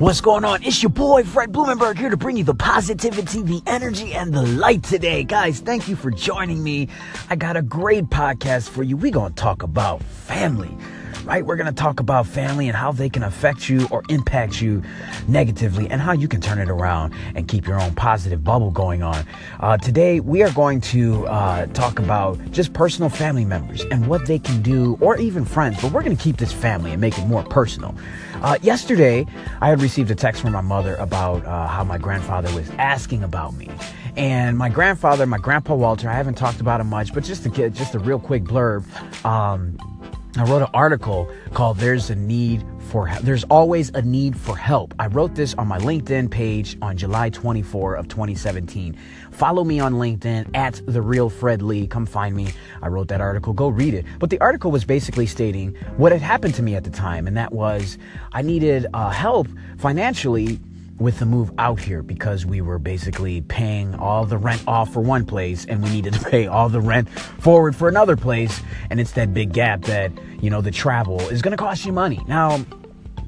What's going on? It's your boy Fred Blumenberg here to bring you the positivity, the energy, and the light today. Guys, thank you for joining me. I got a great podcast for you. We're going to talk about family right? We're going to talk about family and how they can affect you or impact you negatively and how you can turn it around and keep your own positive bubble going on. Uh, today, we are going to uh, talk about just personal family members and what they can do, or even friends, but we're going to keep this family and make it more personal. Uh, yesterday, I had received a text from my mother about uh, how my grandfather was asking about me. And my grandfather, my grandpa Walter, I haven't talked about him much, but just to get just a real quick blurb. Um, I wrote an article called There's a Need for Help." There's Always a Need for Help. I wrote this on my LinkedIn page on July 24 of 2017. Follow me on LinkedIn at the real Fred Lee. Come find me. I wrote that article. Go read it. But the article was basically stating what had happened to me at the time, and that was I needed uh, help financially with the move out here because we were basically paying all the rent off for one place and we needed to pay all the rent forward for another place. And it's that big gap that, you know, the travel is going to cost you money. Now,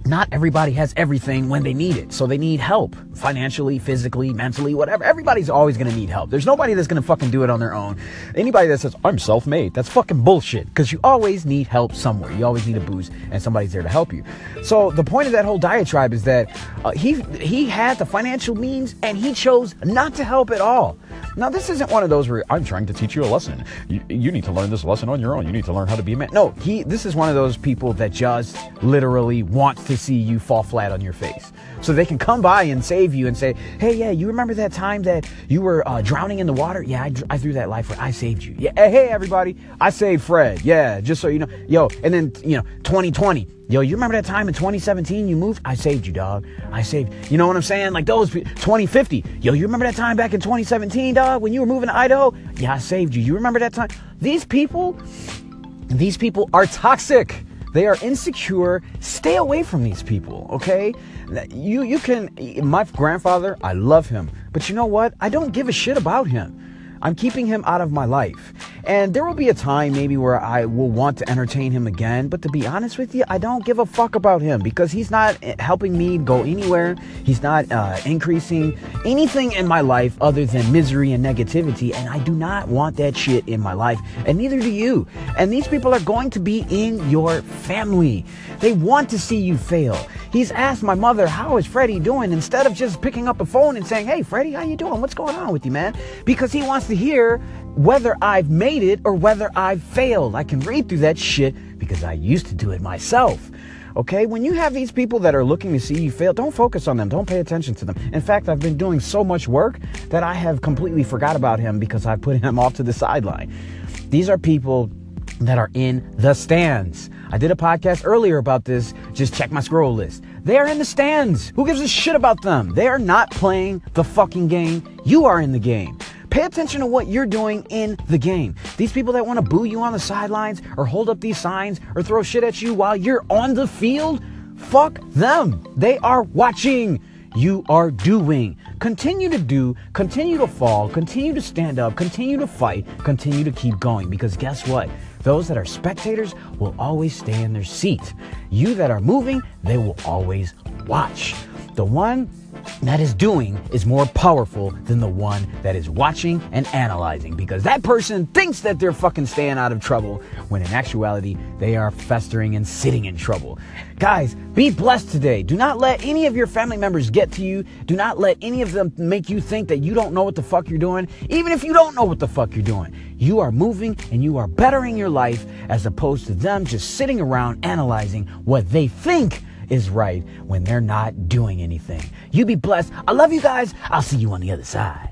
not everybody has everything when they need it. So they need help financially, physically, mentally, whatever. Everybody's always going to need help. There's nobody that's going to fucking do it on their own. Anybody that says, I'm self made, that's fucking bullshit because you always need help somewhere. You always need a boost and somebody's there to help you. So the point of that whole diatribe is that uh, he, he had the financial means and he chose not to help at all. Now, this isn't one of those where I'm trying to teach you a lesson. You, you need to learn this lesson on your own. You need to learn how to be a man. No, he, this is one of those people that just literally wants to see you fall flat on your face. So they can come by and save you and say, hey, yeah, you remember that time that you were uh, drowning in the water? Yeah, I, I threw that life. I saved you. Yeah, hey, everybody, I saved Fred. Yeah, just so you know. Yo, and then, you know, 2020. Yo, you remember that time in 2017 you moved? I saved you, dog. I saved. You know what I'm saying? Like those 2050. Yo, you remember that time back in 2017, dog, when you were moving to Idaho? Yeah, I saved you. You remember that time? These people, these people are toxic. They are insecure. Stay away from these people, okay? You you can my grandfather, I love him. But you know what? I don't give a shit about him. I'm keeping him out of my life. And there will be a time maybe where I will want to entertain him again. But to be honest with you, I don't give a fuck about him because he's not helping me go anywhere. He's not uh, increasing anything in my life other than misery and negativity. And I do not want that shit in my life. And neither do you. And these people are going to be in your family. They want to see you fail. He's asked my mother, how is Freddie doing? Instead of just picking up a phone and saying, hey, Freddie, how you doing? What's going on with you, man? Because he wants to hear whether I've made it or whether I've failed. I can read through that shit because I used to do it myself. Okay, when you have these people that are looking to see you fail, don't focus on them. Don't pay attention to them. In fact, I've been doing so much work that I have completely forgot about him because I put him off to the sideline. These are people that are in the stands. I did a podcast earlier about this. Just check my scroll list. They are in the stands. Who gives a shit about them? They are not playing the fucking game. You are in the game. Pay attention to what you're doing in the game. These people that want to boo you on the sidelines or hold up these signs or throw shit at you while you're on the field, fuck them. They are watching. You are doing. Continue to do, continue to fall, continue to stand up, continue to fight, continue to keep going. Because guess what? Those that are spectators will always stay in their seat. You that are moving, they will always watch. The one that is doing is more powerful than the one that is watching and analyzing because that person thinks that they're fucking staying out of trouble when in actuality they are festering and sitting in trouble. Guys, be blessed today. Do not let any of your family members get to you. Do not let any of them make you think that you don't know what the fuck you're doing, even if you don't know what the fuck you're doing. You are moving and you are bettering your life as opposed to them just sitting around analyzing what they think is right when they're not doing anything. You be blessed. I love you guys. I'll see you on the other side.